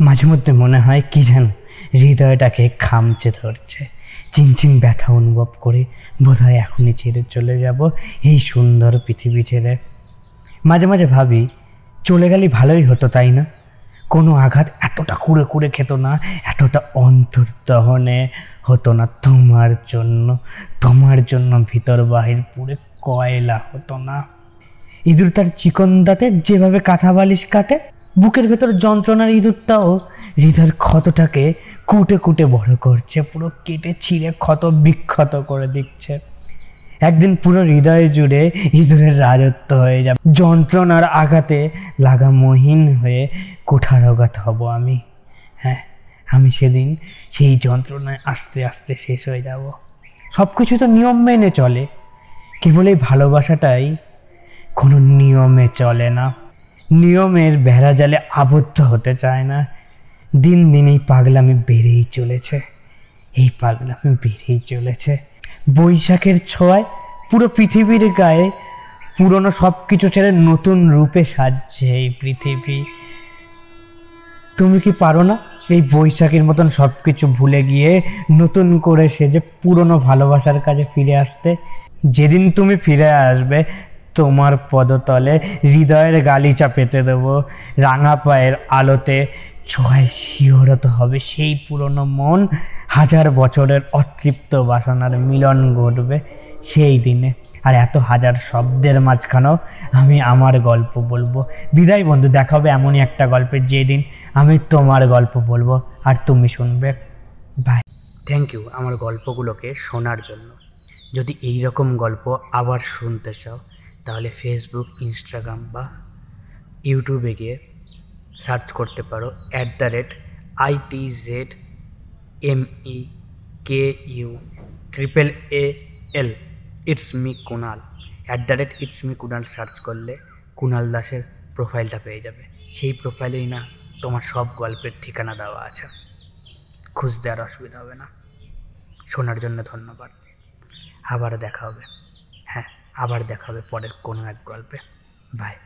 মাঝে মধ্যে মনে হয় কি যেন হৃদয়টাকে খামচে ধরছে। চিনচিন ব্যথা অনুভব করে বোধহয় এখনই ছেড়ে চলে যাব এই সুন্দর পৃথিবী ছেড়ে। মাঝে মাঝে ভাবি, চলে গেলে ভালোই হতো, তাই না? কোনো আঘাত এতটা কুড়ে কুড়ে খেত না, এতটা অন্তর্দহনে হতো না। তোমার জন্য তোমার জন্য ভিতর বাহির পুরে কয়লা হতো না। ইঁদুর তার চিকন দাঁতে যেভাবে কাঁথা বালিশ কাটে বুকের ভেতর যন্ত্রণার ইঁদুরটাও হৃদয়ের ক্ষতটাকে কুটে কুটে বড় করছে, পুরো কেটে ছিঁড়ে ক্ষত বিক্ষত করে দিচ্ছে। একদিন পুরো হৃদয় জুড়ে ইঁদুরের রাজত্ব হয়ে যাবে। যন্ত্রণার আঘাতে লাগা মহিন হয়ে কুঠারঘাত হব আমি। হ্যাঁ আমি সেদিন সেই যন্ত্রণায় আস্তে আস্তে শেষ হয়ে যাব। সব কিছু তো নিয়ম মেনে চলে। কেবল এই ভালোবাসাটাই কোনো নিয়মে চলে না। নিয়মের বেড়া জালে আবদ্ধ হতে চায় না। দিন দিন এই পাগলামি বেড়েই চলেছে। এই পাগলামি বেড়েই চলেছে। বৈশাখের ছোঁয়ায় পুরো পৃথিবীর গায়ে পুরনো সব কিছু ছেড়ে নতুন রূপে সাজছে এই পৃথিবী। তুমি কি পারো না এই বৈশাখীর মতন সব কিছু ভুলে গিয়ে নতুন করে সে যে পুরনো ভালোবাসার কাজে ফিরে আসতে? যেদিন তুমি ফিরে আসবে তোমার পদতলে হৃদয়ের গালিচা পেতে দেবো। রাঙা পায়ের আলোতে ছোঁয়ায় শিহরত হবে সেই পুরনো মন। হাজার বছরের অতৃপ্ত বাসনার মিলন ঘটবে সেই দিনে। আর এত হাজার শব্দের মাঝখানেও আমি আমার গল্প বলব। বিদায় বন্ধু, দেখা হবে এমনই একটা গল্পের যেদিন আমি তোমার গল্প বলব। আর তুমি শুনবে। বাই থ্যাংক ইউ আমার গল্পগুলোকে শোনার জন্য। যদি এই রকম গল্প আবার শুনতে চাও তাহলে ফেসবুক ইনস্টাগ্রাম বা ইউটিউবে গিয়ে সার্চ করতে পারো। At the rate I T Z M E K U triple A L it's me Kunal at the rate it's me Kunal search করলে কুনাল দাসের প্রোফাইলটা পেয়ে যাবে। সেই প্রোফাইলেই না তোমার সব গল্পের ঠিকানা দেওয়া আছে। খুঁজতে আর অসুবিধা হবে না। শোনার জন্য ধন্যবাদ। আবার দেখা হবে। আবার দেখা হবে পরের কোনো এক গল্পে। বাই